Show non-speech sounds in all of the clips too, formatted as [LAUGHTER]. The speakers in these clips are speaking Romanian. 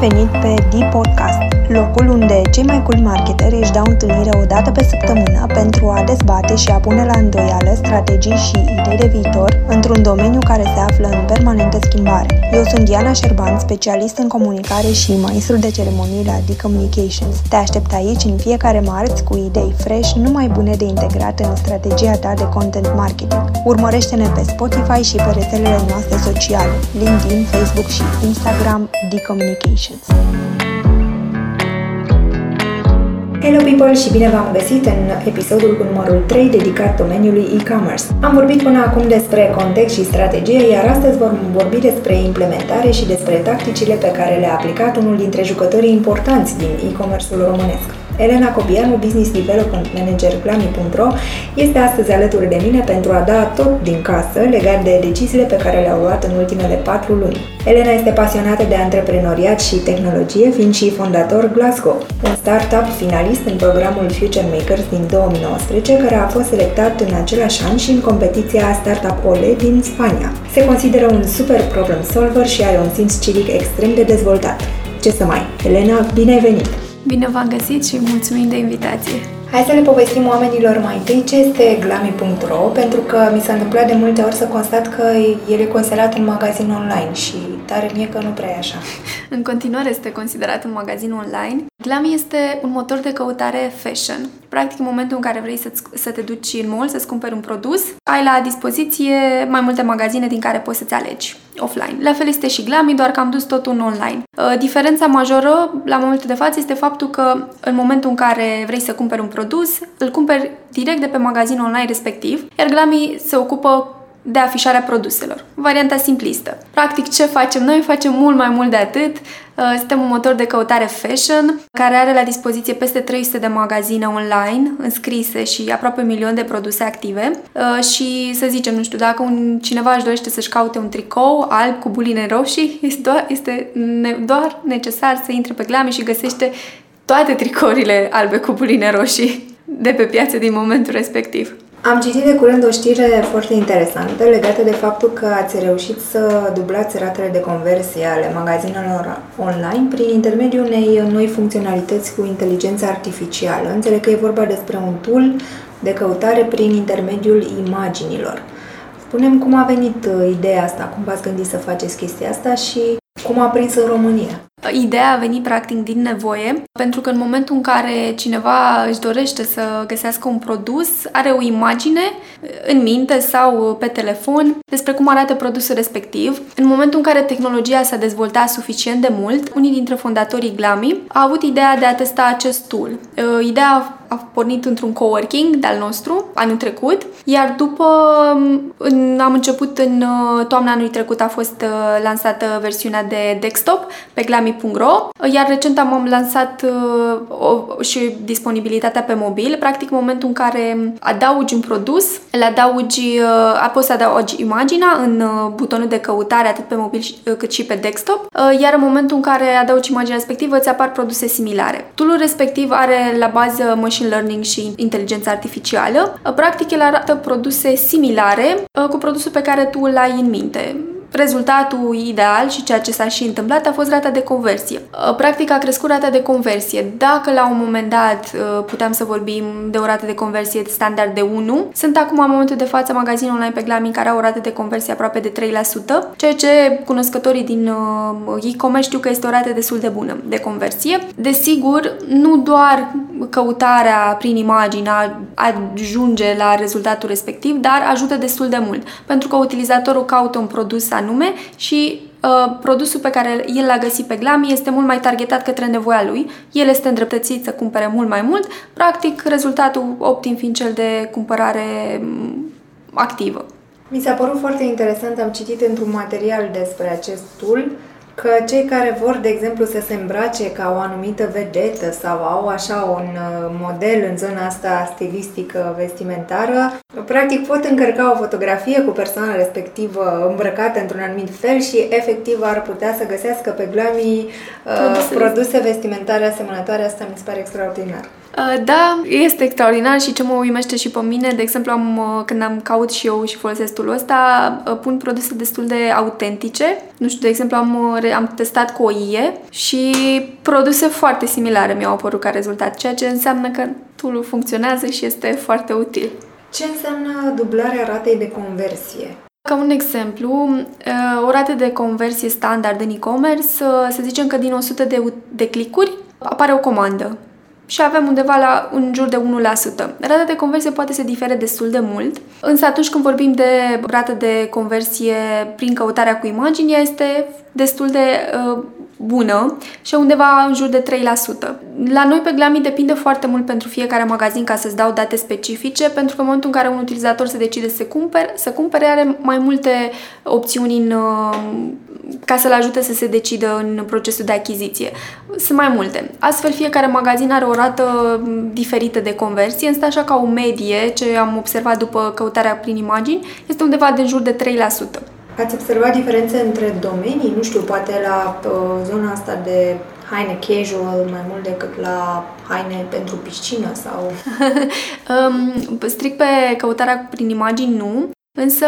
venit pe D-Podcast, locul unde cei mai cool marketeri își dau întâlnire o dată pe săptămână pentru a dezbate și a pune la îndoială strategii și idei de viitor într-un domeniu care se află în permanentă schimbare. Eu sunt Diana Șerban, specialist în comunicare și maestru de ceremonii la D-Communications. Te aștept aici în fiecare marți cu idei fresh, numai bune de integrat în strategia ta de content marketing. Urmărește-ne pe Spotify și pe rețelele noastre sociale, LinkedIn, Facebook și Instagram D-Communications. Hello people și bine v-am găsit în episodul cu numărul 3 dedicat domeniului e-commerce. Am vorbit până acum despre context și strategie, iar astăzi vom vorbi despre implementare și despre tacticile pe care le-a aplicat unul dintre jucătorii importanți din e-commerce-ul românesc. Elena Cobianu, Business Development Manager Glami.ro, este astăzi alături de mine pentru a da tot din casă legat de deciziile pe care le-au luat în ultimele patru luni. Elena este pasionată de antreprenoriat și tehnologie, fiind și fondator Glasgow, un startup finalist în programul Future Makers din 2019, care a fost selectat în același an și în competiția Startup Ole din Spania. Se consideră un super problem solver și are un simț civic extrem de dezvoltat. Ce să mai, Elena, bine ai venit! Bine v-am găsit și mulțumim de invitație! Hai să le povestim oamenilor mai întâi ce este glami.ro, pentru că mi s-a întâmplat de multe ori să constat că el e considerat un magazin online și tare mie că nu prea e așa. [LAUGHS] În continuare este considerat un magazin online. Glami este un motor de căutare fashion. Practic, în momentul în care vrei să, să te duci în mall, să-ți cumperi un produs, ai la dispoziție mai multe magazine din care poți să-ți alegi offline. La fel este și Glami, doar că am dus totul în online. Uh, diferența majoră la momentul de față este faptul că în momentul în care vrei să cumperi un produs, îl cumperi direct de pe magazinul online respectiv, iar Glami se ocupă de afișarea produselor. Varianta simplistă. Practic, ce facem noi? Facem mult mai mult de atât. Uh, suntem un motor de căutare fashion care are la dispoziție peste 300 de magazine online înscrise și aproape un milion de produse active uh, și să zicem, nu știu, dacă un, cineva își dorește să-și caute un tricou alb cu buline roșii, [LAUGHS] este doar, este ne, doar necesar să intre pe Glami și găsește toate tricourile albe cu buline roșii de pe piață din momentul respectiv. Am citit de curând o știre foarte interesantă legată de faptul că ați reușit să dublați ratele de conversie ale magazinelor online prin intermediul unei noi funcționalități cu inteligență artificială. Înțeleg că e vorba despre un tool de căutare prin intermediul imaginilor. Spunem cum a venit uh, ideea asta, cum v-ați gândit să faceți chestia asta și cum a prins în România. Ideea a venit practic din nevoie, pentru că în momentul în care cineva își dorește să găsească un produs, are o imagine în minte sau pe telefon despre cum arată produsul respectiv. În momentul în care tehnologia s-a dezvoltat suficient de mult, unii dintre fondatorii Glami au avut ideea de a testa acest tool. Uh, ideea a pornit într-un coworking de-al nostru anul trecut, iar după în, am început în uh, toamna anului trecut a fost uh, lansată versiunea de desktop pe glami.ro, iar recent am lansat uh, o, și disponibilitatea pe mobil, practic în momentul în care adaugi un produs, le adaugi, poți să adaugi imaginea în butonul de căutare atât pe mobil cât și pe desktop, iar în momentul în care adaugi imaginea respectivă îți apar produse similare. Toolul respectiv are la bază machine machine learning și inteligența artificială. Practic, el arată produse similare uh, cu produsul pe care tu îl ai în minte. Rezultatul ideal și ceea ce s-a și întâmplat a fost rata de conversie. Uh, practic a crescut rata de conversie. Dacă la un moment dat uh, puteam să vorbim de o rată de conversie standard de 1, sunt acum în momentul de față magazine online pe Glamin care au o rată de conversie aproape de 3%, ceea ce cunoscătorii din uh, e-commerce știu că este o rată destul de bună de conversie. Desigur, nu doar căutarea prin imagine ajunge la rezultatul respectiv, dar ajută destul de mult, pentru că utilizatorul caută un produs anume și uh, produsul pe care el l-a găsit pe Glami este mult mai targetat către nevoia lui. El este îndreptățit să cumpere mult mai mult, practic rezultatul optim fiind cel de cumpărare mm, activă. Mi s-a părut foarte interesant, am citit într-un material despre acest tool că cei care vor, de exemplu, să se îmbrace ca o anumită vedetă sau au așa un uh, model în zona asta stilistică vestimentară, practic pot încărca o fotografie cu persoana respectivă îmbrăcată într-un anumit fel și efectiv ar putea să găsească pe Glami uh, produse vestimentare asemănătoare. Asta mi se pare extraordinar. Uh, da, este extraordinar și ce mă uimește și pe mine, de exemplu, am, uh, când am caut și eu și folosesc tool ăsta, uh, pun produse destul de autentice. Nu știu, de exemplu, am am testat cu OIE și produse foarte similare mi-au apărut ca rezultat, ceea ce înseamnă că tool funcționează și este foarte util. Ce înseamnă dublarea ratei de conversie? Ca un exemplu, uh, o rată de conversie standard în e-commerce, uh, să zicem că din 100 de, de clicuri apare o comandă și avem undeva la în jur de 1%. Rata de conversie poate să difere destul de mult, însă atunci când vorbim de rată de conversie prin căutarea cu imagini, este destul de uh, bună și undeva în jur de 3%. La noi pe Glami depinde foarte mult pentru fiecare magazin ca să-ți dau date specifice, pentru că în momentul în care un utilizator se decide să cumpere, să cumpere are mai multe opțiuni în, uh, ca să-l ajute să se decidă în procesul de achiziție. Sunt mai multe. Astfel, fiecare magazin are o rată diferită de conversie, însă așa ca o medie, ce am observat după căutarea prin imagini, este undeva de în jur de 3%. Ați observat diferențe între domenii? Nu știu, poate la uh, zona asta de haine casual mai mult decât la haine pentru piscină sau... [LAUGHS] um, strict pe căutarea prin imagini nu, Însă,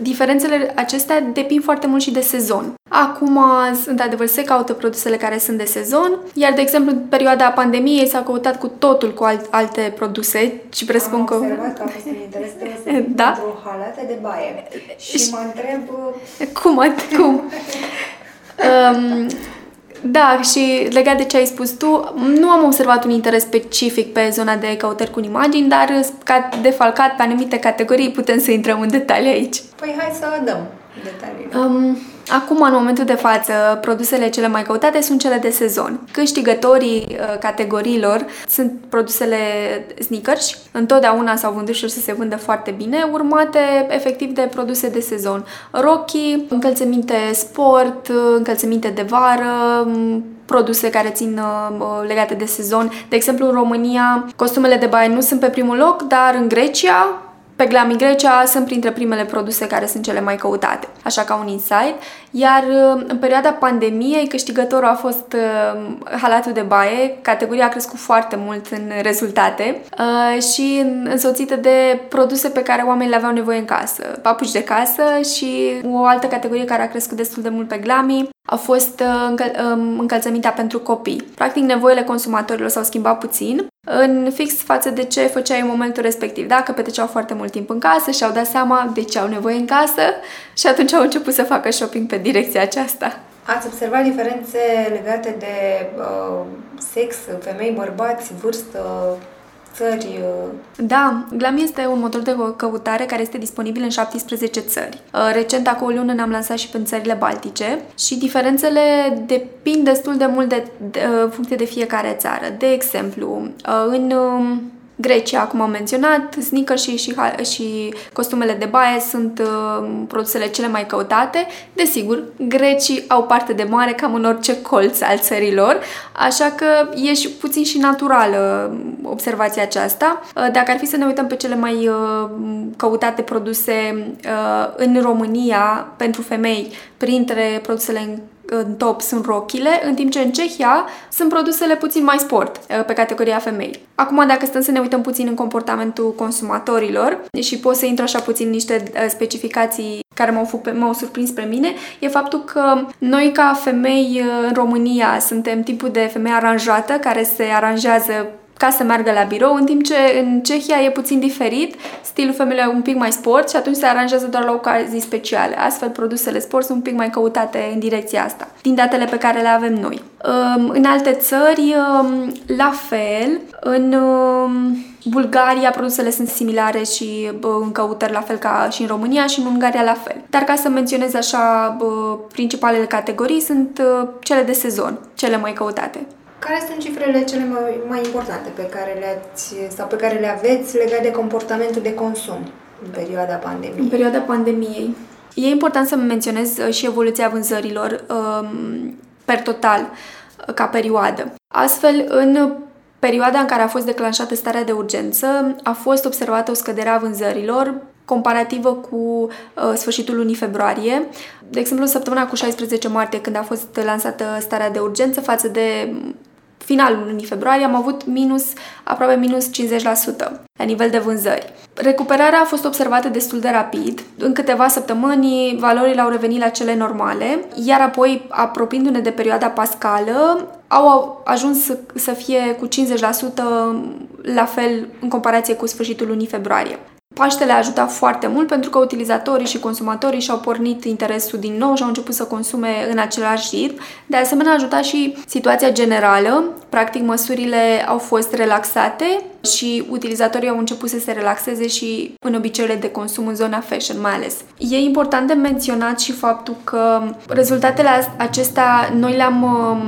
diferențele acestea depind foarte mult și de sezon. Acum, într-adevăr, se caută produsele care sunt de sezon, iar, de exemplu, în perioada pandemiei s-a căutat cu totul cu alt, alte produse și presupun că... Am observat că a fost un interes [LAUGHS] da? pentru halate de baie. Și mă întreb... Cum? Cum? [LAUGHS] um, Da, și legat de ce ai spus tu, nu am observat un interes specific pe zona de căutări cu imagini, dar ca defalcat pe anumite categorii putem să intrăm în detalii aici. Păi hai să dăm detalii. Um, Acum, în momentul de față, produsele cele mai căutate sunt cele de sezon. Câștigătorii uh, categoriilor sunt produsele sneakers. Întotdeauna s-au vândut și să se vândă foarte bine, urmate efectiv de produse de sezon. Rochi, încălțăminte sport, uh, încălțăminte de vară, produse care țin uh, legate de sezon. De exemplu, în România, costumele de baie nu sunt pe primul loc, dar în Grecia pe Glami Grecia sunt printre primele produse care sunt cele mai căutate, așa ca un insight. Iar uh, în perioada pandemiei, câștigătorul a fost uh, halatul de baie, categoria a crescut foarte mult în rezultate uh, și însoțită de produse pe care oamenii le aveau nevoie în casă, papuci de casă și o altă categorie care a crescut destul de mult pe Glami a fost um, încălțămintea pentru copii. Practic, nevoile consumatorilor s-au schimbat puțin în fix față de ce făceai în momentul respectiv. Dacă petreceau foarte mult timp în casă și au dat seama de ce au nevoie în casă și atunci au început să facă shopping pe direcția aceasta. Ați observat diferențe legate de uh, sex, femei, bărbați, vârstă, țări? Uh? Da, Glam este un motor de căutare care este disponibil în 17 țări. Uh, recent, acum o lună, ne-am lansat și în țările baltice și diferențele depind destul de mult de, de, de uh, funcție de fiecare țară. De exemplu, în um, Grecia, cum am menționat, sneakers și, și, și costumele de baie sunt uh, produsele cele mai căutate. Desigur, grecii au parte de mare cam în orice colț al țărilor, așa că e și puțin și naturală observația aceasta. Uh, dacă ar fi să ne uităm pe cele mai uh, căutate produse uh, în România pentru femei, printre produsele în top sunt rochile, în timp ce în Cehia sunt produsele puțin mai sport uh, pe categoria femei. Acum, dacă stăm să ne uităm puțin în comportamentul consumatorilor și pot să intru așa puțin niște uh, specificații care m-au, m-au surprins pe mine, e faptul că noi ca femei uh, în România suntem tipul de femeie aranjată care se aranjează ca să meargă la birou, în timp ce în Cehia e puțin diferit, stilul femeilor e un pic mai sport și atunci se aranjează doar la ocazii speciale. Astfel, produsele sport sunt un pic mai căutate în direcția asta, din datele pe care le avem noi. În alte țări, la fel, în Bulgaria produsele sunt similare și în căutări la fel ca și în România și în Ungaria la fel. Dar ca să menționez așa, principalele categorii sunt cele de sezon, cele mai căutate. Care sunt cifrele cele mai, mai importante pe care le-ați sau pe care le aveți legate de comportamentul de consum în perioada pandemiei? În perioada pandemiei. E important să menționez uh, și evoluția vânzărilor um, per total uh, ca perioadă. Astfel, în perioada în care a fost declanșată starea de urgență, a fost observată o scădere a vânzărilor comparativă cu uh, sfârșitul lunii februarie. De exemplu, săptămâna cu 16 martie, când a fost lansată starea de urgență, față de finalul lunii februarie am avut minus, aproape minus 50% la nivel de vânzări. Recuperarea a fost observată destul de rapid. În câteva săptămâni, valorile au revenit la cele normale, iar apoi, apropiindu-ne de perioada pascală, au ajuns să, să fie cu 50% la fel în comparație cu sfârșitul lunii februarie. Paștele a ajutat foarte mult pentru că utilizatorii și consumatorii și-au pornit interesul din nou și au început să consume în același ritm. De asemenea, a ajutat și situația generală. Practic, măsurile au fost relaxate și utilizatorii au început să se relaxeze și în obiceiurile de consum în zona fashion mai ales. E important de menționat și faptul că rezultatele acestea noi le-am um,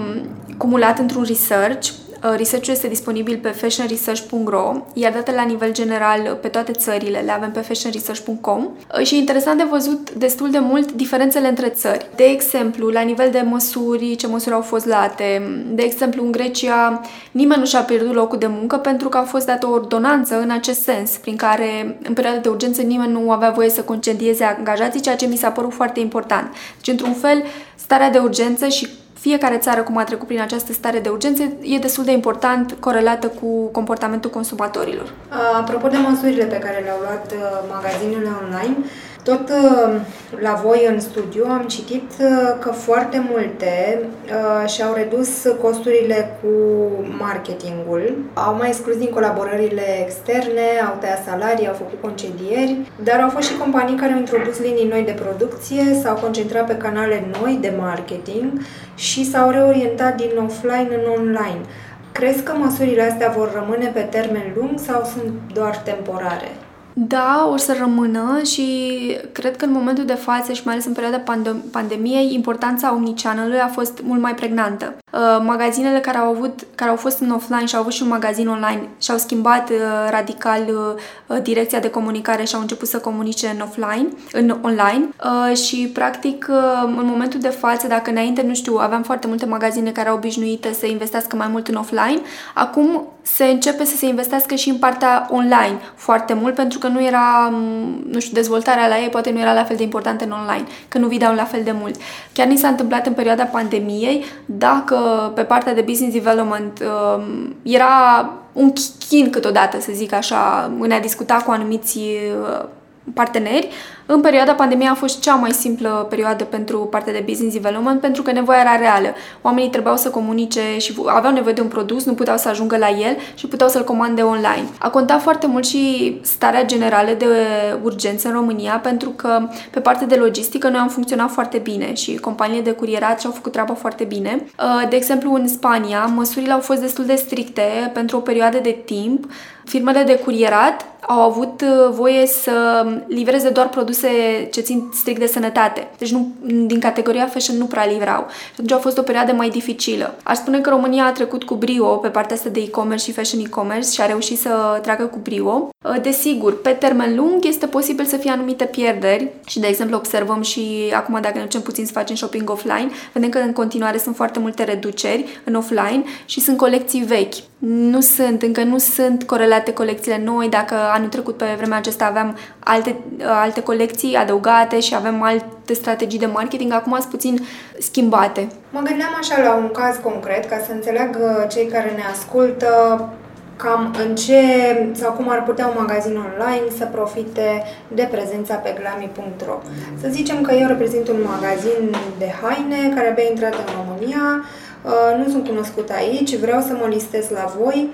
cumulat într-un research Uh, research-ul este disponibil pe fashionresearch.ro, iar datele la nivel general pe toate țările le avem pe fashionresearch.com uh, și e interesant de văzut destul de mult diferențele între țări. De exemplu, la nivel de măsuri, ce măsuri au fost luate. De exemplu, în Grecia nimeni nu și-a pierdut locul de muncă pentru că a fost dată o ordonanță în acest sens, prin care în perioada de urgență nimeni nu avea voie să concedieze angajații, ceea ce mi s-a părut foarte important. Deci, într-un fel, starea de urgență și fiecare țară cum a trecut prin această stare de urgență e destul de important corelată cu comportamentul consumatorilor. Apropo de măsurile pe care le-au luat uh, magazinele online, tot uh, la voi în studiu am citit uh, că foarte multe uh, și-au redus costurile cu marketingul, au mai exclus din colaborările externe, au tăiat salarii, au făcut concedieri, dar au fost și companii care au introdus linii noi de producție, s-au concentrat pe canale noi de marketing și s-au reorientat din offline în online. Crezi că măsurile astea vor rămâne pe termen lung sau sunt doar temporare? Da, o să rămână și cred că în momentul de față și mai ales în perioada pandemiei, importanța omnichannel a fost mult mai pregnantă. Uh, magazinele care au avut, care au fost în offline și au avut și un magazin online și-au schimbat uh, radical uh, direcția de comunicare și au început să comunice în offline, în online și practic în momentul de față, dacă înainte, nu știu, aveam foarte multe magazine care au obișnuite să investească mai mult în offline, acum se începe să se investească și în partea online foarte mult pentru că nu era, nu știu, dezvoltarea la ei poate nu era la fel de importantă în online, că nu videau la fel de mult. Chiar ni s-a întâmplat în perioada pandemiei, dacă pe partea de business development um, era un chin câteodată, să zic așa, în a discuta cu anumiți uh, parteneri, în perioada pandemiei a fost cea mai simplă perioadă pentru partea de business development pentru că nevoia era reală. Oamenii trebuiau să comunice și aveau nevoie de un produs, nu puteau să ajungă la el și puteau să-l comande online. A contat foarte mult și starea generală de urgență în România pentru că pe partea de logistică noi am funcționat foarte bine și companiile de curierat și-au făcut treaba foarte bine. Uh, de exemplu, în Spania, măsurile au fost destul de stricte pentru o perioadă de timp. Firmele de curierat au avut uh, voie să livreze doar produse ce țin strict de sănătate. Deci nu, din categoria fashion nu prea livrau. Și atunci a fost o perioadă mai dificilă. Aș spune că România a trecut cu brio pe partea asta de e-commerce și fashion e-commerce și a reușit să treacă cu brio. Uh, desigur, pe termen lung este posibil să fie anumite pierderi și, de exemplu, observăm și acum dacă ne ducem puțin să facem shopping offline, vedem că în continuare sunt foarte multe reduceri în offline și sunt colecții vechi. Nu sunt, încă nu sunt corelate colecțiile noi. Dacă anul trecut pe vremea aceasta aveam alte, alte colecții adăugate și avem alte strategii de marketing, acum sunt puțin schimbate. Mă gândeam așa la un caz concret, ca să înțeleagă cei care ne ascultă cam în ce sau cum ar putea un magazin online să profite de prezența pe glami.ro. Să zicem că eu reprezint un magazin de haine care abia intrat în România, uh, nu sunt cunoscut aici, vreau să mă listez la voi,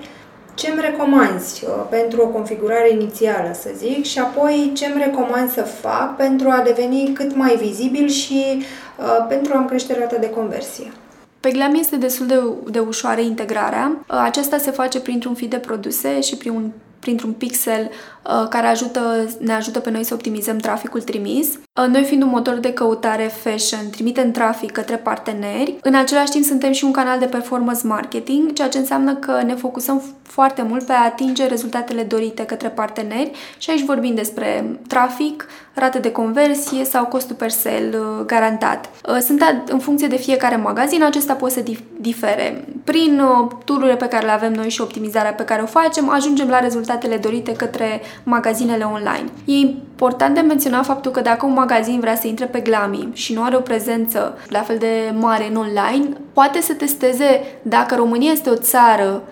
ce îmi recomanzi uh, pentru o configurare inițială, să zic, și apoi ce îmi recomand să fac pentru a deveni cât mai vizibil și uh, pentru a-mi crește rata de conversie. Pe Glam este destul de, de ușoară integrarea. Uh, acesta se face printr-un feed de produse și prin un printr-un pixel uh, care ajută, ne ajută pe noi să optimizăm traficul trimis. Uh, noi fiind un motor de căutare fashion, trimitem trafic către parteneri. În același timp suntem și un canal de performance marketing, ceea ce înseamnă că ne focusăm foarte mult pe a atinge rezultatele dorite către parteneri și aici vorbim despre trafic, rată de conversie sau costul per sale uh, garantat. Sunt în funcție de fiecare magazin, acesta poate să difere. Prin tururile pe care le avem noi și optimizarea pe care o facem, ajungem la rezultatele dorite către magazinele online. E important de menționat faptul că dacă un magazin vrea să intre pe Glami și nu are o prezență la fel de mare în online, poate să testeze dacă România este o țară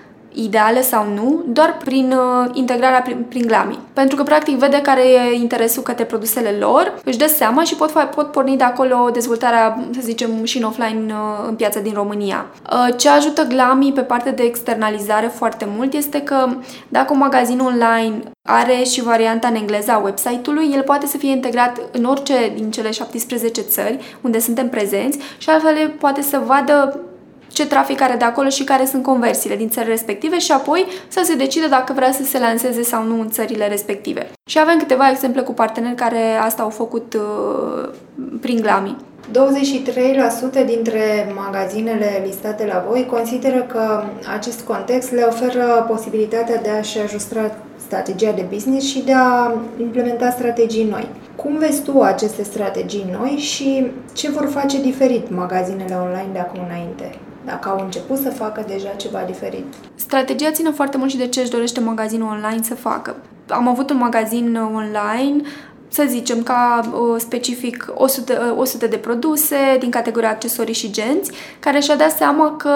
ideale sau nu, doar prin uh, integrarea prin, prin Glami. Pentru că, practic, vede care e interesul către produsele lor, își dă seama și pot, pot porni de acolo dezvoltarea, să zicem, și în offline uh, în piața din România. Uh, ce ajută Glami pe partea de externalizare foarte mult este că dacă un magazin online are și varianta în engleză a website-ului, el poate să fie integrat în orice din cele 17 țări unde suntem prezenți și altfel poate să vadă ce trafic are de acolo și care sunt conversiile din țările respective și apoi să se decide dacă vrea să se lanseze sau nu în țările respective. Și avem câteva exemple cu parteneri care asta au făcut uh, prin Glami. 23% dintre magazinele listate la voi consideră că acest context le oferă posibilitatea de a-și ajusta strategia de business și de a implementa strategii noi. Cum vezi tu aceste strategii noi și ce vor face diferit magazinele online de acum înainte? Dacă au început să facă deja ceva diferit. Strategia ține foarte mult și de ce își dorește magazinul online să facă. Am avut un magazin online să zicem, ca uh, specific 100, 100 uh, de produse din categoria accesorii și genți, care și-a dat seama că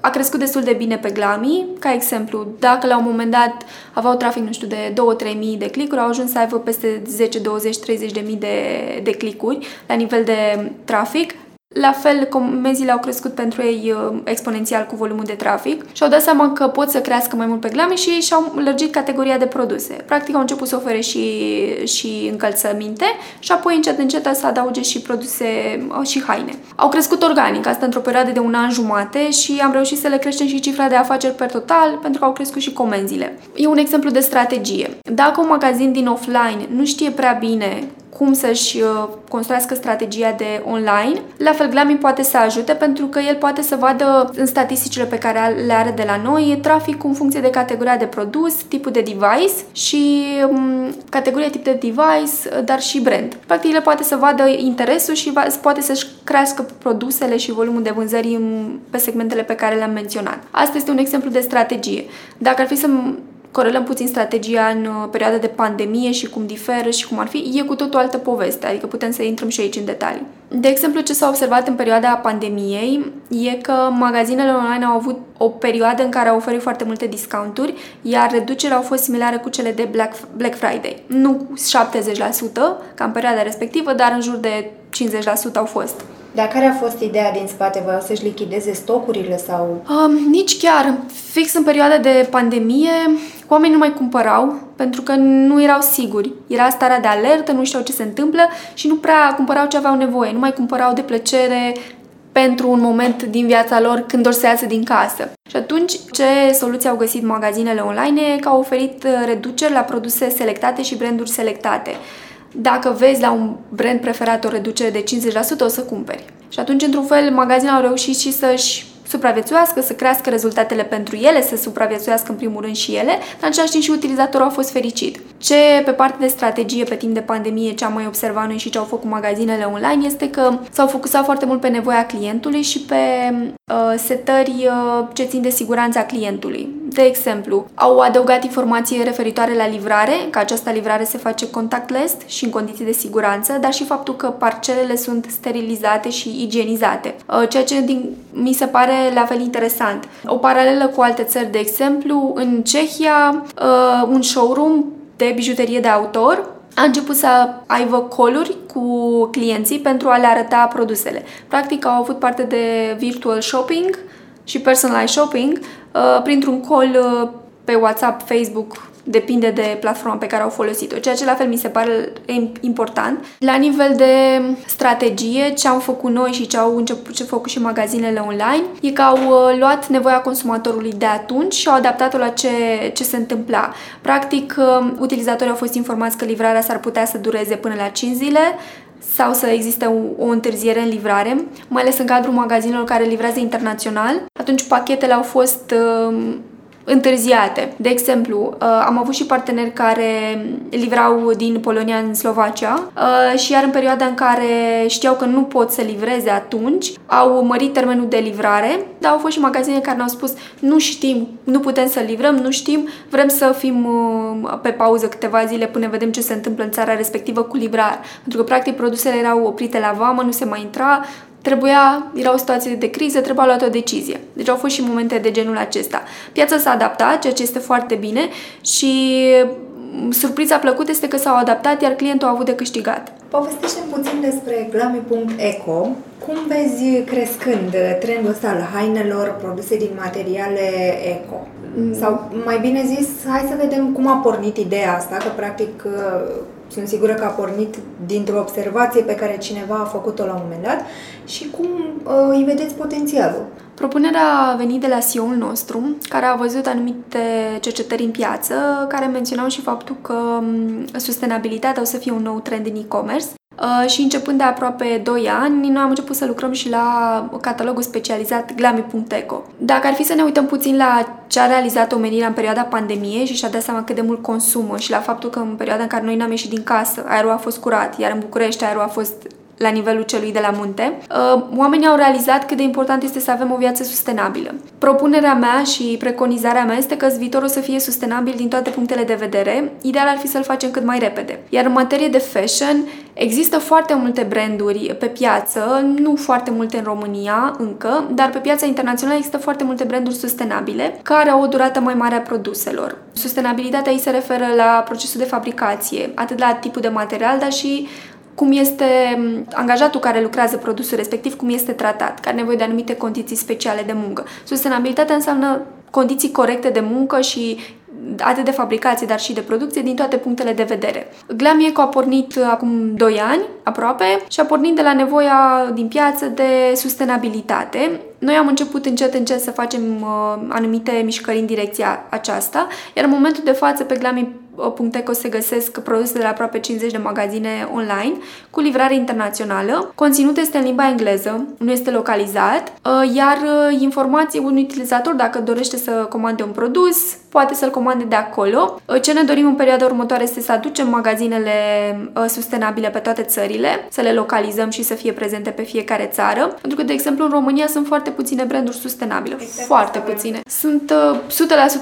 a crescut destul de bine pe Glami. Ca exemplu, dacă la un moment dat aveau trafic, nu știu, de 2-3 mii de clicuri, au ajuns să aibă peste 10, 20, 30 de mii de, de clicuri la nivel de trafic, la fel, comenzile au crescut pentru ei uh, exponențial cu volumul de trafic și au dat seama că pot să crească mai mult pe glame și ei și-au lărgit categoria de produse. Practic au început să ofere și, și încălțăminte și apoi încet încet să adauge și produse uh, și haine. Au crescut organic, asta într-o perioadă de un an jumate și am reușit să le creștem și cifra de afaceri per total pentru că au crescut și comenzile. E un exemplu de strategie. Dacă un magazin din offline nu știe prea bine cum să-și uh, construiască strategia de online. La fel, Glami poate să ajute pentru că el poate să vadă în statisticile pe care le are de la noi traficul în funcție de categoria de produs, tipul de device și um, categoria tip de device, dar și brand. Practic, el poate să vadă interesul și va, poate să-și crească produsele și volumul de vânzări pe segmentele pe care le-am menționat. Asta este un exemplu de strategie. Dacă ar fi să corelăm puțin strategia în uh, perioada de pandemie și cum diferă și cum ar fi, e cu tot o altă poveste, adică putem să intrăm și aici în detalii. De exemplu, ce s-a observat în perioada pandemiei e că magazinele online au avut o perioadă în care au oferit foarte multe discounturi, iar reducerea au fost similare cu cele de Black, Black Friday. Nu 70% ca în perioada respectivă, dar în jur de 50% au fost. Dar care a fost ideea din spate? Voiau să-și lichideze stocurile sau... Um, nici chiar. Fix în perioada de pandemie, oamenii nu mai cumpărau pentru că nu erau siguri. Era starea de alertă, nu știau ce se întâmplă și nu prea cumpărau ce aveau nevoie. Nu mai cumpărau de plăcere pentru un moment din viața lor când or să iasă din casă. Și atunci, ce soluție au găsit magazinele online e că au oferit uh, reduceri la produse selectate și branduri selectate dacă vezi la un brand preferat o reducere de 50%, o să cumperi. Și atunci, într-un fel, magazinele au reușit și să-și supraviețuiască, să crească rezultatele pentru ele, să supraviețuiască în primul rând și ele, dar în același timp și utilizatorul a fost fericit. Ce pe partea de strategie pe timp de pandemie, ce am mai observat noi și ce au făcut magazinele online este că s-au focusat foarte mult pe nevoia clientului și pe uh, setări uh, ce țin de siguranța clientului. De exemplu, au adăugat informații referitoare la livrare, că această livrare se face contactless și în condiții de siguranță, dar și faptul că parcelele sunt sterilizate și igienizate, uh, ceea ce din, mi se pare la fel interesant. O paralelă cu alte țări, de exemplu, în Cehia, uh, un showroom de bijuterie de autor a început să aibă coluri cu clienții pentru a le arăta produsele. Practic au avut parte de virtual shopping și personalized shopping uh, printr-un call uh, pe WhatsApp, Facebook, depinde de platforma pe care au folosit-o, ceea ce la fel mi se pare important. La nivel de strategie, ce am făcut noi și ce au început ce făcut și magazinele online, e că au uh, luat nevoia consumatorului de atunci și au adaptat-o la ce, ce se întâmpla. Practic, uh, utilizatorii au fost informați că livrarea s-ar putea să dureze până la 5 zile, sau să existe o, o întârziere în livrare, mai ales în cadrul magazinelor care livrează internațional. Atunci pachetele au fost uh, întârziate. De exemplu, uh, am avut și parteneri care livrau din Polonia în Slovacia uh, și iar în perioada în care știau că nu pot să livreze atunci, au mărit termenul de livrare, dar au fost și magazine care ne-au spus nu știm, nu putem să livrăm, nu știm, vrem să fim uh, pe pauză câteva zile până vedem ce se întâmplă în țara respectivă cu livrare. Pentru că, practic, produsele erau oprite la vamă, nu se mai intra, trebuia, era o situație de criză, trebuia luat o decizie. Deci au fost și momente de genul acesta. Piața s-a adaptat, ceea ce este foarte bine și surpriza plăcută este că s-au adaptat, iar clientul a avut de câștigat. povestește puțin despre glami.eco. Cum vezi crescând trendul ăsta al hainelor produse din materiale eco? Mm. Sau, mai bine zis, hai să vedem cum a pornit ideea asta, că practic sunt sigură că a pornit dintr-o observație pe care cineva a făcut-o la un moment dat și cum uh, îi vedeți potențialul. Propunerea a venit de la CEO-ul nostru, care a văzut anumite cercetări în piață, care menționau și faptul că um, sustenabilitatea o să fie un nou trend în e-commerce Uh, și începând de aproape 2 ani, noi am început să lucrăm și la catalogul specializat glami.eco. Dacă ar fi să ne uităm puțin la ce a realizat omenirea în perioada pandemiei și și-a dat seama cât de mult consumă și la faptul că în perioada în care noi n-am ieșit din casă, aerul a fost curat, iar în București aerul a fost la nivelul celui de la munte, uh, oamenii au realizat cât de important este să avem o viață sustenabilă. Propunerea mea și preconizarea mea este că viitorul să fie sustenabil din toate punctele de vedere. Ideal ar fi să-l facem cât mai repede. Iar în materie de fashion, există foarte multe branduri pe piață, nu foarte multe în România încă, dar pe piața internațională există foarte multe branduri sustenabile care au o durată mai mare a produselor. Sustenabilitatea ei se referă la procesul de fabricație, atât la tipul de material, dar și cum este angajatul care lucrează produsul respectiv, cum este tratat, care are nevoie de anumite condiții speciale de muncă. Sustenabilitatea înseamnă condiții corecte de muncă și atât de fabricație, dar și de producție, din toate punctele de vedere. Glam Eco a pornit acum 2 ani, aproape, și a pornit de la nevoia din piață de sustenabilitate. Noi am început încet, încet să facem uh, anumite mișcări în direcția aceasta, iar în momentul de față pe Glami Puncteco se găsesc produse de la aproape 50 de magazine online cu livrare internațională. Conținutul este în limba engleză, nu este localizat, uh, iar uh, informații un utilizator dacă dorește să comande un produs, poate să-l comande de acolo. Uh, ce ne dorim în perioada următoare este să aducem magazinele sustenabile pe toate țările, să le localizăm și să fie prezente pe fiecare țară, pentru că, de exemplu, în România sunt foarte puține branduri sustenabile, exact foarte puține. Sunt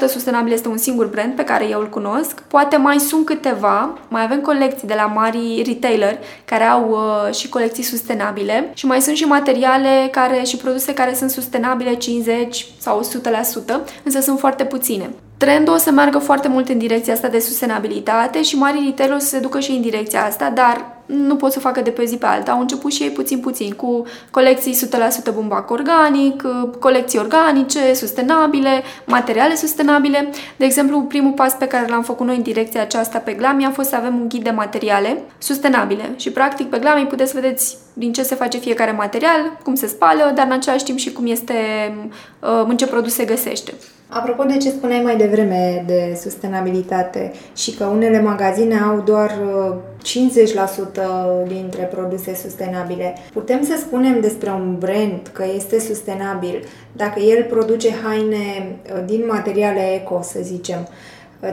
100% sustenabile, este un singur brand pe care eu îl cunosc. Poate mai sunt câteva, mai avem colecții de la mari retailer care au uh, și colecții sustenabile și mai sunt și materiale care și produse care sunt sustenabile 50 sau 100%, însă sunt foarte puține. Trendul o să meargă foarte mult în direcția asta de sustenabilitate și marii retailer o să se ducă și în direcția asta, dar nu pot să facă de pe zi pe alta. Au început și ei puțin puțin cu colecții 100% bumbac organic, colecții organice, sustenabile, materiale sustenabile. De exemplu, primul pas pe care l-am făcut noi în direcția aceasta pe Glami a fost să avem un ghid de materiale sustenabile și practic pe Glami puteți să vedeți din ce se face fiecare material, cum se spală, dar în același timp și cum este, uh, în ce produs se găsește. Apropo de ce spuneai mai devreme de sustenabilitate și că unele magazine au doar 50% uh, dintre produse sustenabile, putem să spunem despre un brand că este sustenabil dacă el produce haine uh, din materiale eco, să zicem,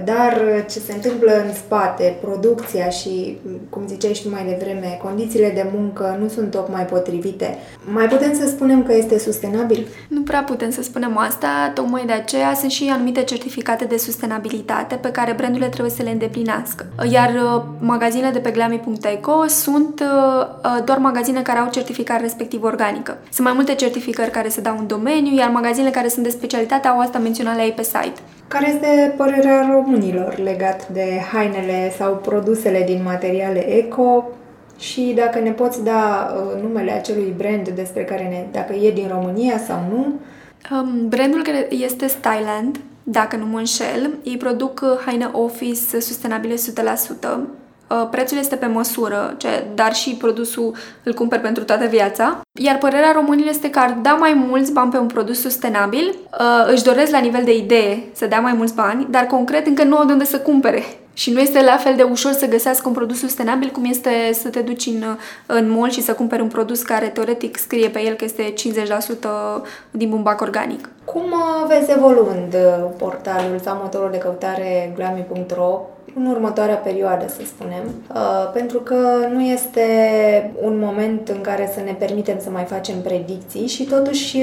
dar ce se întâmplă în spate, producția și, cum ziceai și tu mai devreme, condițiile de muncă nu sunt tocmai potrivite. Mai putem să spunem că este sustenabil? Nu prea putem să spunem asta, tocmai de aceea sunt și anumite certificate de sustenabilitate pe care brandurile trebuie să le îndeplinească. Iar uh, magazinele de pe glami.eco sunt uh, uh, doar magazine care au certificare respectiv organică. Sunt mai multe certificări care se dau în domeniu, iar magazinele care sunt de specialitate au asta menționat la ei pe site. Care este părerea românilor legat de hainele sau produsele din materiale eco și dacă ne poți da uh, numele acelui brand despre care ne, dacă e din România sau nu? Um, brandul care este Styland, dacă nu mă înșel, ei produc uh, haine office sustenabile 100%, Uh, prețul este pe măsură, dar și produsul îl cumperi pentru toată viața. Iar părerea românilor este că ar da mai mulți bani pe un produs sustenabil, uh, își doresc la nivel de idee să dea mai mulți bani, dar concret încă nu au de unde să cumpere Și nu este la fel de ușor să găsească un produs sustenabil cum este să te duci în, în mall și să cumperi un produs care teoretic scrie pe el că este 50% din bumbac organic. Cum uh, vezi evoluând uh, portalul sau motorul de căutare glami.ro în următoarea perioadă, să spunem, uh, pentru că nu este un moment în care să ne permitem să mai facem predicții și totuși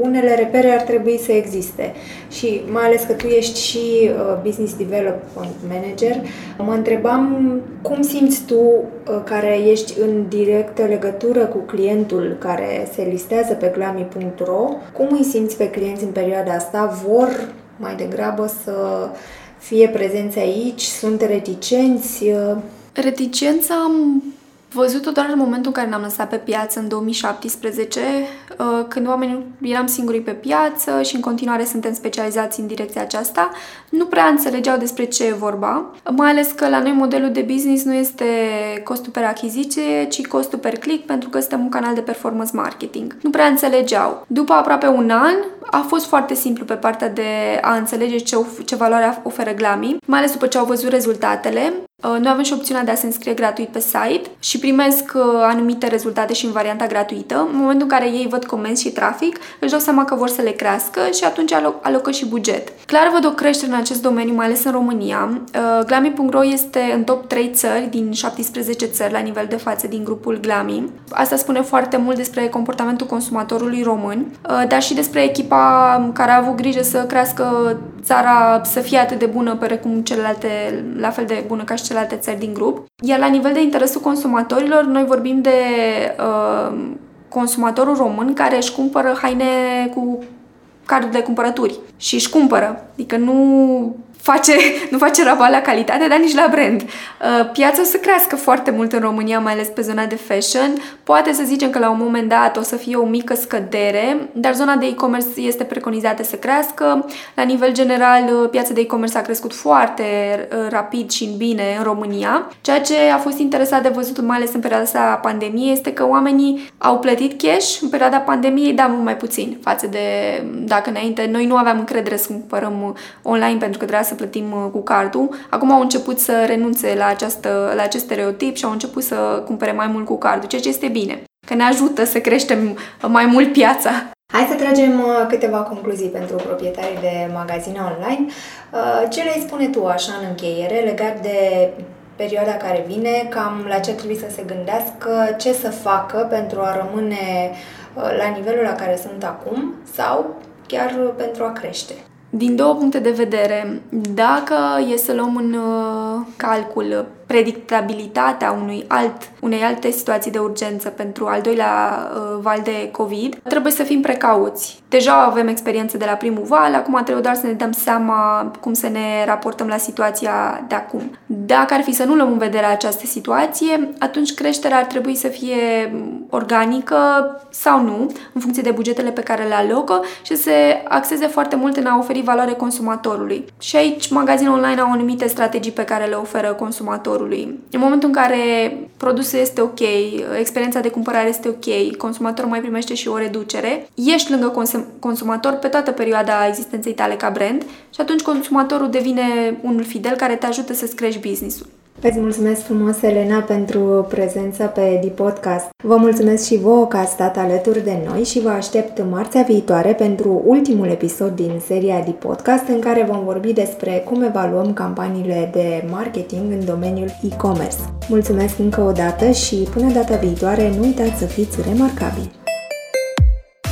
unele repere ar trebui să existe. Și mai ales că tu ești și Business Development Manager, mă întrebam cum simți tu care ești în directă legătură cu clientul care se listează pe glami.ro, cum îi simți pe clienți în perioada asta vor mai degrabă să fie prezenți aici, sunt reticenți? Reticența am văzut-o doar în momentul în care ne-am lăsat pe piață în 2017, uh, când oamenii eram singuri pe piață și în continuare suntem specializați în direcția aceasta, nu prea înțelegeau despre ce e vorba, mai ales că la noi modelul de business nu este costul per achiziție, ci costul per click, pentru că suntem un canal de performance marketing. Nu prea înțelegeau. După aproape un an, a fost foarte simplu pe partea de a înțelege ce, ce valoare oferă Glami, mai ales după ce au văzut rezultatele. Uh, noi avem și opțiunea de a se înscrie gratuit pe site și primesc uh, anumite rezultate și în varianta gratuită. În momentul în care ei văd comenzi și trafic, își dau seama că vor să le crească și atunci aloc, alocă și buget. Clar văd o creștere în acest domeniu, mai ales în România. Uh, Glami.ro este în top 3 țări din 17 țări la nivel de față din grupul Glami. Asta spune foarte mult despre comportamentul consumatorului român, dar și despre echipa care a avut grijă să crească țara să fie atât de bună precum celelalte, la fel de bună ca și celelalte țări din grup. Iar la nivel de interesul consumatorilor, noi vorbim de uh, consumatorul român care își cumpără haine cu cardul de cumpărături și își cumpără. Adică nu face, nu face rabat la calitate, dar nici la brand. Uh, piața o să crească foarte mult în România, mai ales pe zona de fashion. Poate să zicem că la un moment dat o să fie o mică scădere, dar zona de e-commerce este preconizată să crească. La nivel general, uh, piața de e-commerce a crescut foarte uh, rapid și în bine în România. Ceea ce a fost interesat de văzut, mai ales în perioada asta a pandemiei, este că oamenii au plătit cash în perioada pandemiei, dar mult mai puțin față de dacă înainte noi nu aveam încredere să cumpărăm online pentru că trebuia să plătim uh, cu cardul. Acum au început să renunțe la, această, la acest stereotip și au început să cumpere mai mult cu cardul, ceea ce este bine, că ne ajută să creștem mai mult piața. Hai să tragem uh, câteva concluzii pentru proprietarii de magazine online. Uh, ce le spune tu așa în încheiere legat de perioada care vine, cam la ce trebuie să se gândească, ce să facă pentru a rămâne la nivelul la care sunt acum sau chiar pentru a crește? Din două puncte de vedere, dacă e să luăm în uh, calcul predictabilitatea unui alt, unei alte situații de urgență pentru al doilea uh, val de COVID, trebuie să fim precauți. Deja avem experiență de la primul val, acum trebuie doar să ne dăm seama cum să ne raportăm la situația de acum. Dacă ar fi să nu luăm în vedere această situație, atunci creșterea ar trebui să fie organică sau nu, în funcție de bugetele pe care le alocă și să se axeze foarte mult în a oferi valoare consumatorului. Și aici magazinul online au anumite strategii pe care le oferă consumatorul consumatorului. În momentul în care produsul este ok, experiența de cumpărare este ok, consumatorul mai primește și o reducere, ești lângă consum- consumator pe toată perioada existenței tale ca brand și atunci consumatorul devine unul fidel care te ajută să-ți crești business-ul. Îți mulțumesc frumos, Elena, pentru prezența pe The Podcast. Vă mulțumesc și vouă că ați stat alături de noi și vă aștept marțea viitoare pentru ultimul episod din seria The Podcast în care vom vorbi despre cum evaluăm campaniile de marketing în domeniul e-commerce. Mulțumesc încă o dată și până data viitoare nu uitați să fiți remarcabili!